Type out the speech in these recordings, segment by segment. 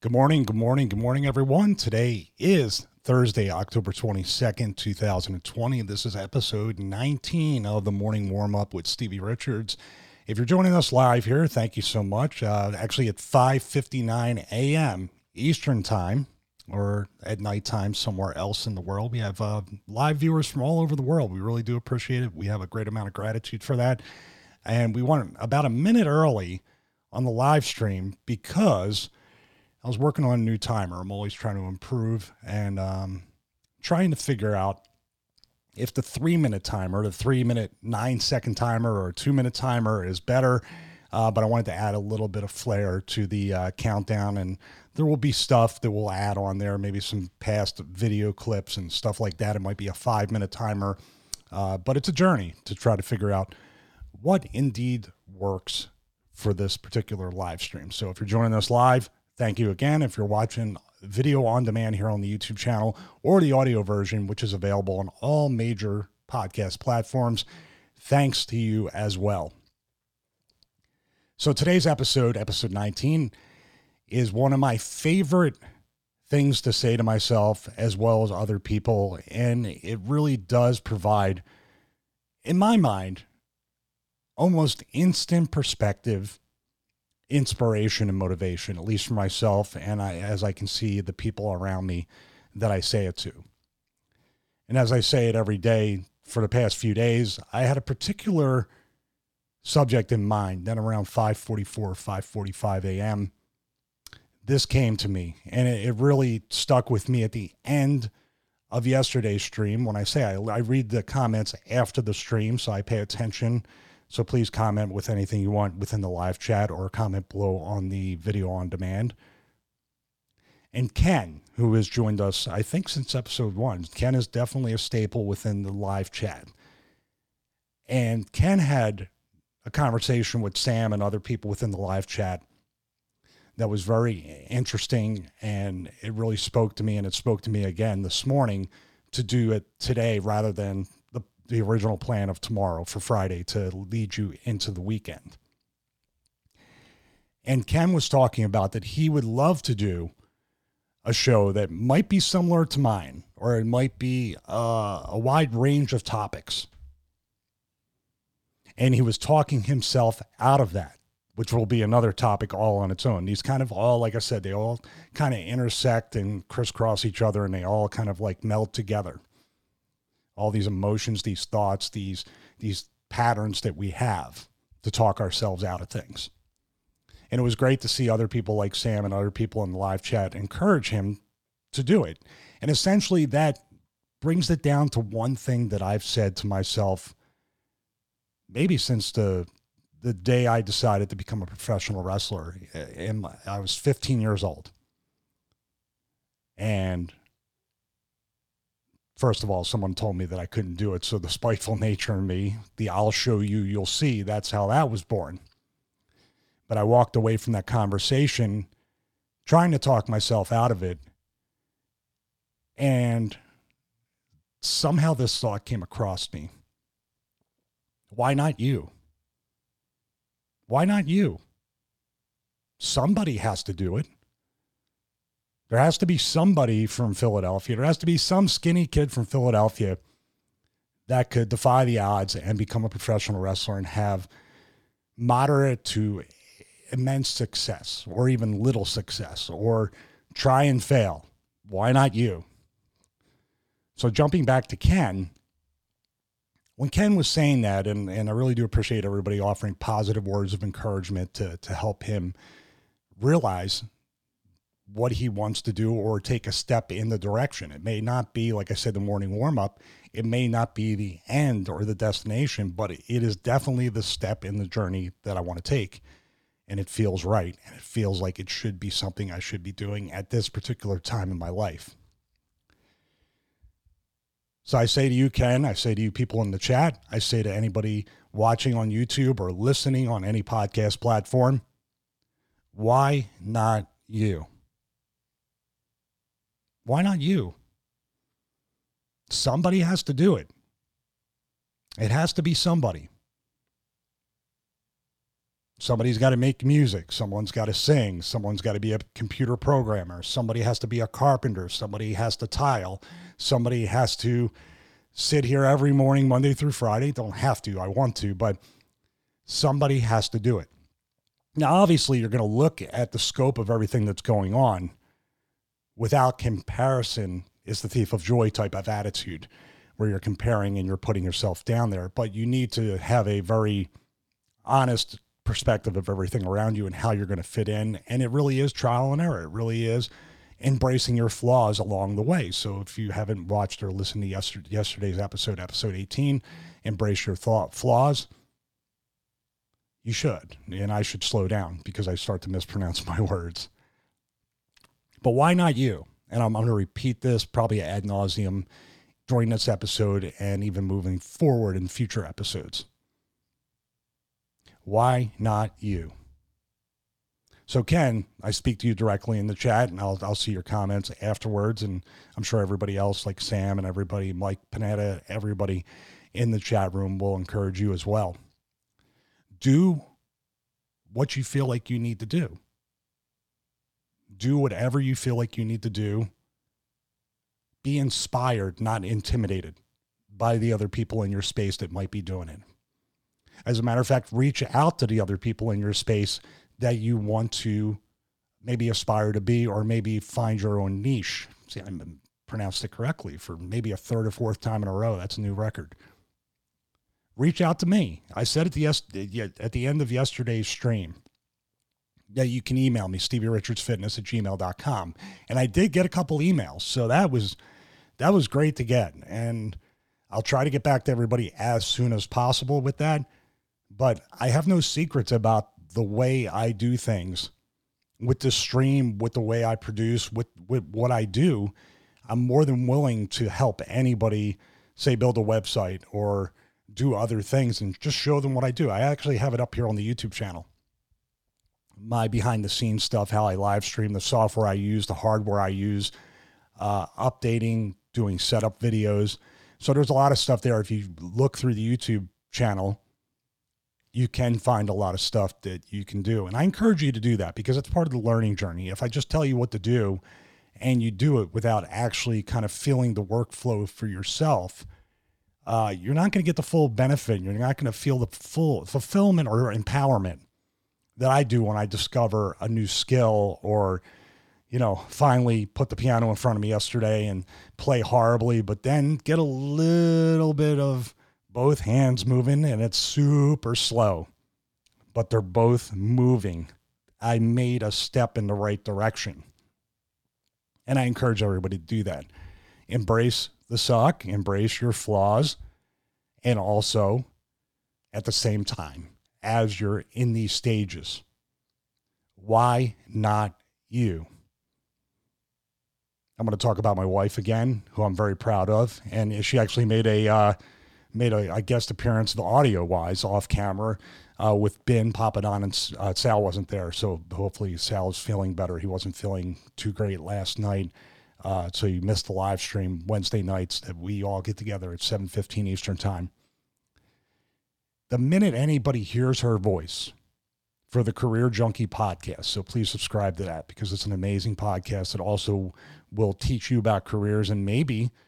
Good morning, good morning, good morning, everyone. Today is Thursday, October 22nd, 2020. This is episode 19 of the morning warm up with Stevie Richards. If you're joining us live here, thank you so much. Uh, actually, at 5:59 a.m. Eastern Time, or at nighttime somewhere else in the world, we have uh, live viewers from all over the world. We really do appreciate it. We have a great amount of gratitude for that, and we want about a minute early on the live stream because I was working on a new timer. I'm always trying to improve and um, trying to figure out if the three minute timer, the three minute, nine second timer, or two minute timer is better. Uh, but I wanted to add a little bit of flair to the uh, countdown, and there will be stuff that we'll add on there, maybe some past video clips and stuff like that. It might be a five minute timer, uh, but it's a journey to try to figure out what indeed works for this particular live stream. So if you're joining us live, Thank you again. If you're watching video on demand here on the YouTube channel or the audio version, which is available on all major podcast platforms, thanks to you as well. So today's episode, episode 19, is one of my favorite things to say to myself as well as other people. And it really does provide, in my mind, almost instant perspective inspiration and motivation, at least for myself, and I, as I can see the people around me that I say it to. And as I say it every day for the past few days, I had a particular subject in mind. Then around 5:44, 5:45 a.m., this came to me, and it, it, really stuck with me at the end of yesterday's stream. When I say I, I read the comments after the stream, so I pay attention so please comment with anything you want within the live chat or comment below on the video on demand. And Ken, who has joined us, I think since episode one, Ken is definitely a staple within the live chat. And Ken had a conversation with Sam and other people within the live chat that was very interesting and it really spoke to me and it spoke to me again this morning to do it today rather than the original plan of tomorrow for Friday to lead you into the weekend. And Ken was talking about that he would love to do a show that might be similar to mine, or it might be uh, a wide range of topics. And he was talking himself out of that, which will be another topic all on its own. These kind of all, like I said, they all kind of intersect and crisscross each other and they all kind of like meld together all these emotions, these thoughts, these these patterns that we have to talk ourselves out of things. And it was great to see other people like Sam and other people in the live chat encourage him to do it. And essentially that brings it down to one thing that I've said to myself maybe since the the day I decided to become a professional wrestler. Eh, and I was 15 years old. And first of all, someone told me that I couldn't do it. So the spiteful nature in me, the I'll show you, you'll see, that's how that was born. But I walked away from that conversation trying to talk myself out of it. And somehow this thought came across me. Why not you? Why not you? Somebody has to do it. There has to be somebody from Philadelphia. There has to be some skinny kid from Philadelphia that could defy the odds and become a professional wrestler and have moderate to immense success or even little success or try and fail. Why not you? So, jumping back to Ken, when Ken was saying that, and, and I really do appreciate everybody offering positive words of encouragement to, to help him realize what he wants to do or take a step in the direction. It may not be, like I said, the morning warm up. It may not be the end or the destination, but it is definitely the step in the journey that I want to take. And it feels right. And it feels like it should be something I should be doing at this particular time in my life. So I say to you, Ken, I say to you people in the chat, I say to anybody watching on YouTube or listening on any podcast platform, why not you? Why not you? Somebody has to do it. It has to be somebody. Somebody's got to make music. Someone's got to sing. Someone's got to be a computer programmer. Somebody has to be a carpenter. Somebody has to tile. Somebody has to sit here every morning, Monday through Friday. Don't have to, I want to, but somebody has to do it. Now, obviously, you're going to look at the scope of everything that's going on without comparison is the thief of joy type of attitude where you're comparing and you're putting yourself down there. But you need to have a very honest perspective of everything around you and how you're going to fit in. And it really is trial and error. It really is embracing your flaws along the way. So if you haven't watched or listened to yesterday, yesterday's episode, episode 18, embrace your thought flaws, you should. And I should slow down because I start to mispronounce my words. But why not you? And I'm, I'm going to repeat this probably ad nauseum during this episode and even moving forward in future episodes. Why not you? So, Ken, I speak to you directly in the chat and I'll, I'll see your comments afterwards. And I'm sure everybody else, like Sam and everybody, Mike Panetta, everybody in the chat room will encourage you as well. Do what you feel like you need to do. Do whatever you feel like you need to do. Be inspired, not intimidated by the other people in your space that might be doing it. As a matter of fact, reach out to the other people in your space that you want to maybe aspire to be, or maybe find your own niche. See, I pronounced it correctly for maybe a third or fourth time in a row. That's a new record. Reach out to me. I said at the at the end of yesterday's stream that you can email me, StevieRichardsFitness at gmail.com. And I did get a couple emails. So that was that was great to get. And I'll try to get back to everybody as soon as possible with that. But I have no secrets about the way I do things with the stream, with the way I produce, with, with what I do. I'm more than willing to help anybody, say, build a website or do other things and just show them what I do. I actually have it up here on the YouTube channel. My behind the scenes stuff, how I live stream, the software I use, the hardware I use, uh, updating, doing setup videos. So there's a lot of stuff there. If you look through the YouTube channel, you can find a lot of stuff that you can do. And I encourage you to do that because it's part of the learning journey. If I just tell you what to do and you do it without actually kind of feeling the workflow for yourself, uh, you're not going to get the full benefit. You're not going to feel the full fulfillment or empowerment that I do when I discover a new skill or, you know, finally put the piano in front of me yesterday and play horribly, but then get a little bit of both hands moving and it's super slow, but they're both moving. I made a step in the right direction. And I encourage everybody to do that. Embrace the suck, embrace your flaws, and also at the same time, as you're in these stages, why not you? I'm going to talk about my wife again, who I'm very proud of. And she actually made a uh, made a, a guest appearance, the audio wise, off camera uh, with Ben Papadon, and uh, Sal wasn't there. So hopefully Sal is feeling better. He wasn't feeling too great last night. Uh, so you missed the live stream Wednesday nights that we all get together at 7.15 Eastern Time. The minute anybody hears her voice for the Career Junkie podcast, so please subscribe to that because it's an amazing podcast that also will teach you about careers and maybe –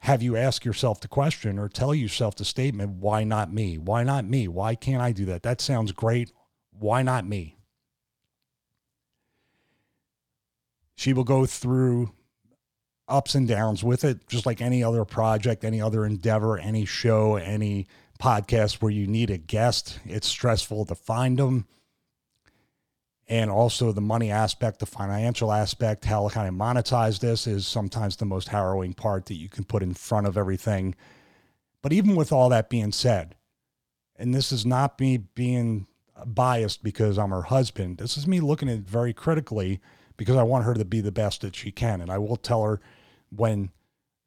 have you ask yourself the question or tell yourself the statement, why not me? Why not me? Why can't I do that? That sounds great. Why not me? She will go through ups and downs with it, just like any other project, any other endeavor, any show, any podcast where you need a guest. It's stressful to find them and also the money aspect, the financial aspect, how to kind of monetize this is sometimes the most harrowing part that you can put in front of everything. But even with all that being said, and this is not me being biased because I'm her husband, this is me looking at it very critically because I want her to be the best that she can. And I will tell her when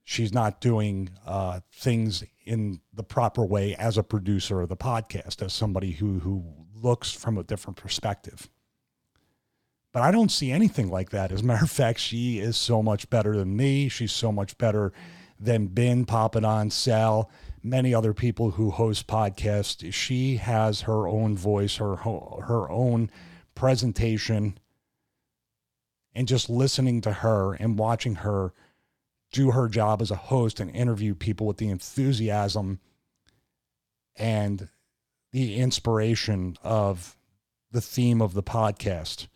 she's not doing uh, things in the proper way as a producer of the podcast, as somebody who, who looks from a different perspective. But I don't see anything like that. As a matter of fact, she is so much better than me. She's so much better than Ben, Papadon, Sal, many other people who host podcasts. She has her own voice, her her own presentation, and just listening to her and watching her do her job as a host and interview people with the enthusiasm and the inspiration of the theme of the podcast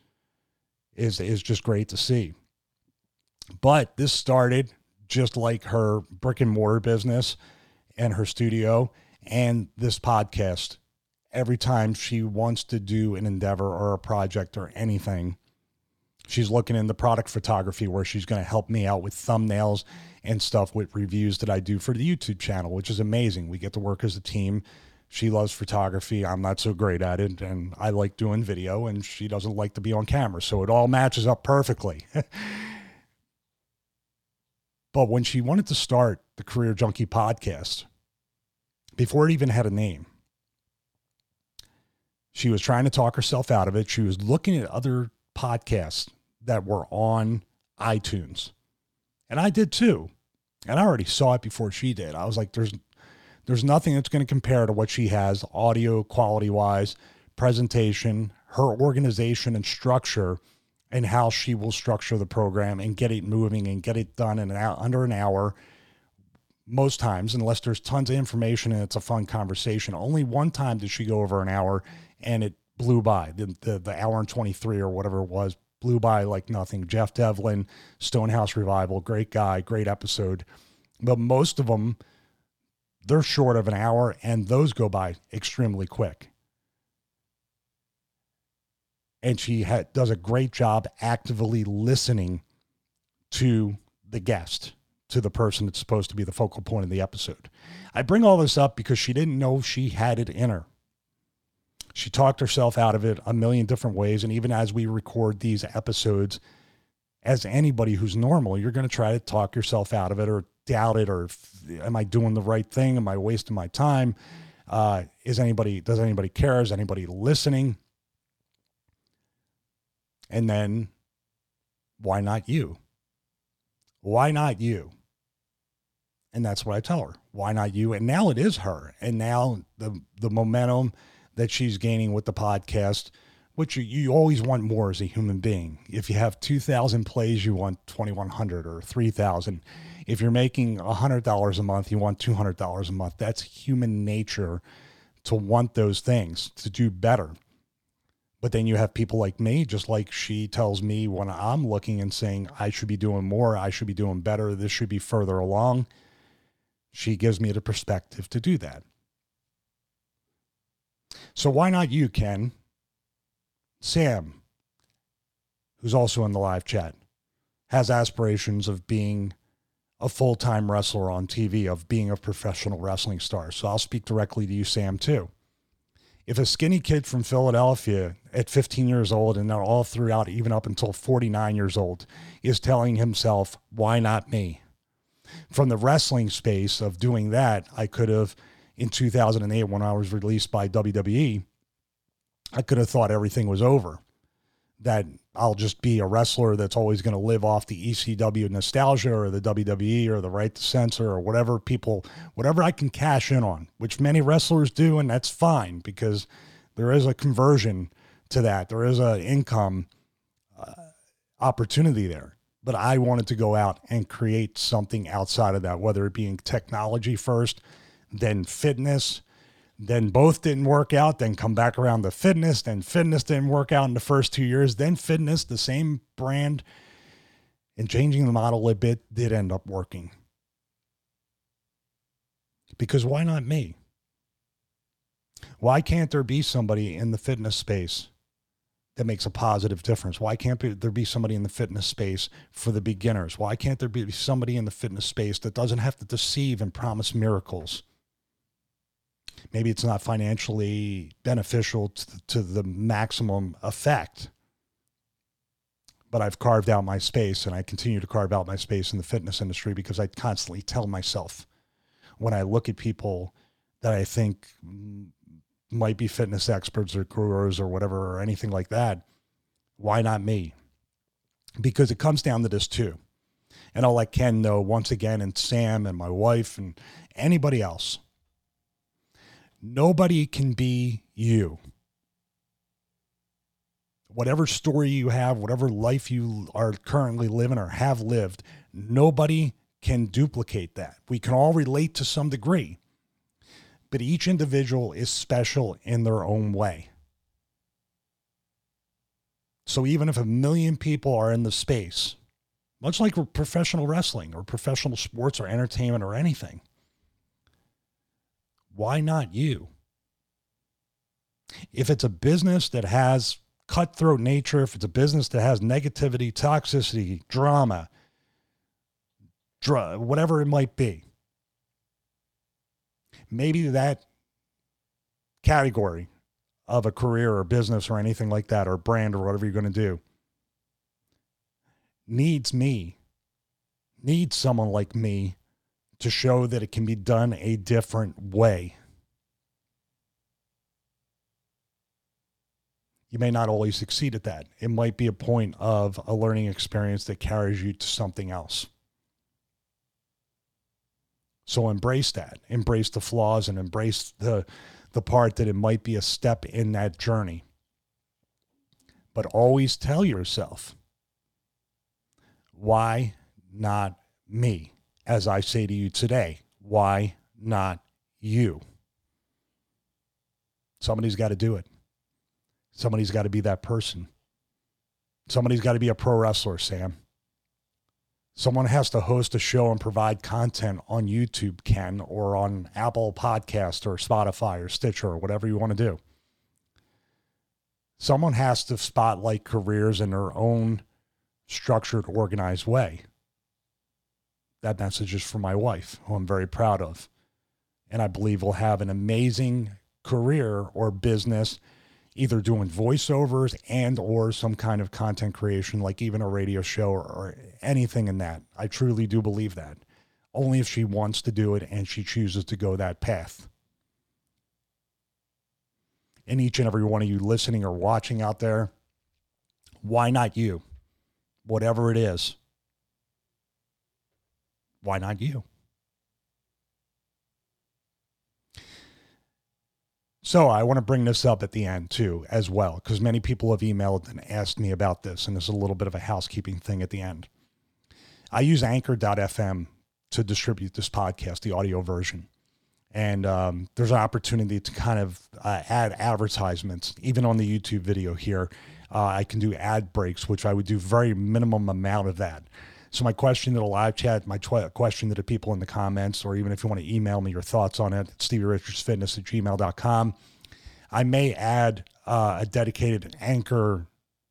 is is just great to see. But this started just like her brick and mortar business and her studio and this podcast. Every time she wants to do an endeavor or a project or anything, she's looking into product photography where she's going to help me out with thumbnails and stuff with reviews that I do for the YouTube channel, which is amazing. We get to work as a team. She loves photography. I'm not so great at it. And I like doing video, and she doesn't like to be on camera. So it all matches up perfectly. but when she wanted to start the Career Junkie podcast, before it even had a name, she was trying to talk herself out of it. She was looking at other podcasts that were on iTunes. And I did too. And I already saw it before she did. I was like, there's there's nothing that's going to compare to what she has audio quality wise, presentation, her organization and structure, and how she will structure the program and get it moving and get it done in an hour, under an hour. Most times, unless there's tons of information and it's a fun conversation. Only one time did she go over an hour and it blew by. The, the, the hour and 23 or whatever it was blew by like nothing. Jeff Devlin, Stonehouse Revival, great guy, great episode. But most of them, they're short of an hour and those go by extremely quick. And she does a great job actively listening to the guest, to the person that's supposed to be the focal point of the episode. I bring all this up because she didn't know she had it in her. She talked herself out of it a million different ways. And even as we record these episodes, as anybody who's normal, you're going to try to talk yourself out of it or doubt it or am I doing the right thing? Am I wasting my time? Uh, is anybody, does anybody care? Is anybody listening? And then why not you? Why not you? And that's what I tell her. Why not you? And now it is her. And now the the momentum that she's gaining with the podcast, which you, you always want more as a human being. If you have 2,000 plays, you want 2,100 or 3,000. If you're making $100 a month, you want $200 a month. That's human nature to want those things, to do better. But then you have people like me, just like she tells me when I'm looking and saying, I should be doing more, I should be doing better, this should be further along. She gives me the perspective to do that. So why not you, Ken? Sam, who's also in the live chat, has aspirations of being a full time wrestler on TV, of being a professional wrestling star. So I'll speak directly to you, Sam, too. If a skinny kid from Philadelphia at 15 years old and all throughout, even up until 49 years old, is telling himself, why not me? From the wrestling space of doing that, I could have in 2008 when I was released by WWE, I could have thought everything was over. That I'll just be a wrestler that's always going to live off the ECW nostalgia or the WWE or the right to censor or whatever people, whatever I can cash in on, which many wrestlers do, and that's fine because there is a conversion to that. There is an income uh, opportunity there. But I wanted to go out and create something outside of that, whether it be in technology first, then fitness, then both didn't work out, then come back around to fitness, then fitness didn't work out in the first two years, then fitness, the same brand, and changing the model a bit did end up working. Because why not me? Why can't there be somebody in the fitness space that makes a positive difference? Why can't there be somebody in the fitness space for the beginners? Why can't there be somebody in the fitness space that doesn't have to deceive and promise miracles? Maybe it's not financially beneficial to, to the maximum effect but I've carved out my space and I continue to carve out my space in the fitness industry because I constantly tell myself when I look at people that I think might be fitness experts or gurus or whatever or anything like that, why not me? Because it comes down to this too. And I'll let Ken know once again, and Sam and my wife and anybody else Nobody can be you. Whatever story you have, whatever life you are currently living or have lived, nobody can duplicate that. We can all relate to some degree, but each individual is special in their own way. So even if a million people are in the space, much like professional wrestling or professional sports or entertainment or anything, why not you? If it's a business that has cutthroat nature, if it's a business that has negativity, toxicity, drama, dr- whatever it might be, maybe that category of a career or business or anything like that or brand or whatever you're going to do needs me, needs someone like me to show that it can be done a different way. You may not always succeed at that. It might be a point of a learning experience that carries you to something else. So embrace that. Embrace the flaws and embrace the the part that it might be a step in that journey. But always tell yourself, why not me? As I say to you today, why not you? Somebody's got to do it. Somebody's got to be that person. Somebody's got to be a pro wrestler, Sam. Someone has to host a show and provide content on YouTube, Ken, or on Apple Podcast or Spotify or Stitcher or whatever you want to do. Someone has to spotlight careers in their own structured, organized way. That message is for my wife, who I'm very proud of. And I believe will have an amazing career or business either doing voiceovers and or some kind of content creation like even a radio show or, or, anything in that. I truly do believe that. Only if she wants to do it and she chooses to go that path. And each and every one of you listening or watching out there why not you? Whatever it is why not you So I want to bring this up at the end too, as well, because many people have emailed and asked me about this, and it's a little bit of a housekeeping thing at the end. I use Anchor.fm to distribute this podcast, the audio version, and um, there's an opportunity to kind of uh, add advertisements, even on the YouTube video here. Uh, I can do ad breaks, which I would do very minimum amount of that. So my question to the live chat, my tw- question to the people in the comments, or even if you want to email me your thoughts on it, Stevie Richards Fitness at gmail.com. I may add uh, a dedicated anchor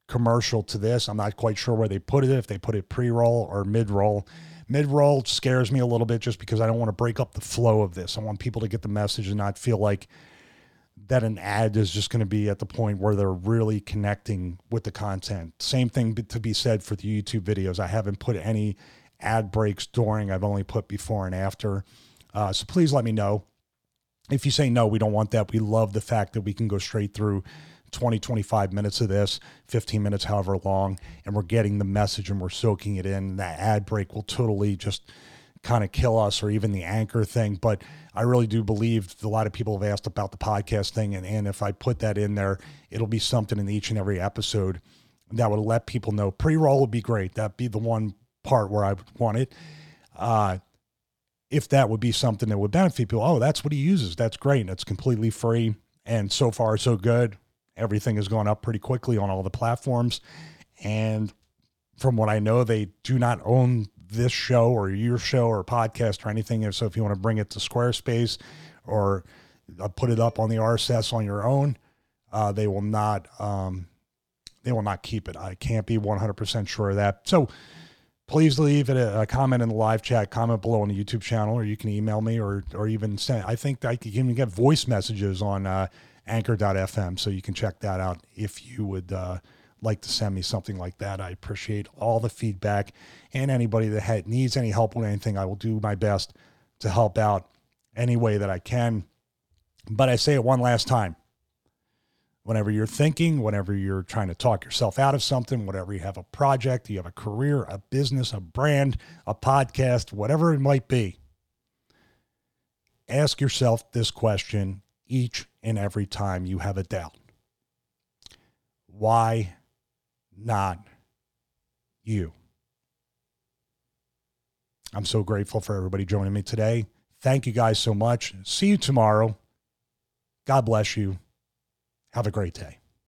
commercial to this. I'm not quite sure where they put it, if they put it pre-roll or mid-roll. Mid-roll scares me a little bit just because I don't want to break up the flow of this. I want people to get the message and not feel like – that an ad is just going to be at the point where they're really connecting with the content. Same thing to be said for the YouTube videos. I haven't put any ad breaks during, I've only put before and after. Uh, so please let me know. If you say no, we don't want that. We love the fact that we can go straight through 20, 25 minutes of this, 15 minutes, however long, and we're getting the message and we're soaking it in. That ad break will totally just kind of kill us or even the anchor thing. But I really do believe a lot of people have asked about the podcast thing. And, and if I put that in there, it'll be something in each and every episode that would let people know. Pre roll would be great. That'd be the one part where I would want it. Uh, if that would be something that would benefit people, oh, that's what he uses. That's great. And it's completely free. And so far, so good. Everything has gone up pretty quickly on all the platforms. And from what I know, they do not own this show or your show or podcast or anything. So if you want to bring it to Squarespace or uh, put it up on the RSS on your own, uh, they will not. Um, they will not keep it. I can't be 100% sure of that. So please leave a, a, comment in the live chat, comment below on the YouTube channel, or you can email me or or even send. I think I can even get voice messages on uh, Anchor.fm, so you can check that out if you would uh, like to send me something like that. I appreciate all the feedback and anybody that needs any help with anything. I will do my best to help out any way that I can. But I say it one last time. Whenever you're thinking, whenever you're trying to talk yourself out of something, whatever you have a project, you have a career, a business, a brand, a podcast, whatever it might be, ask yourself this question each and every time you have a doubt. Why not you? I'm so grateful for everybody joining me today. Thank you guys so much. See you tomorrow. God bless you. Have a great day.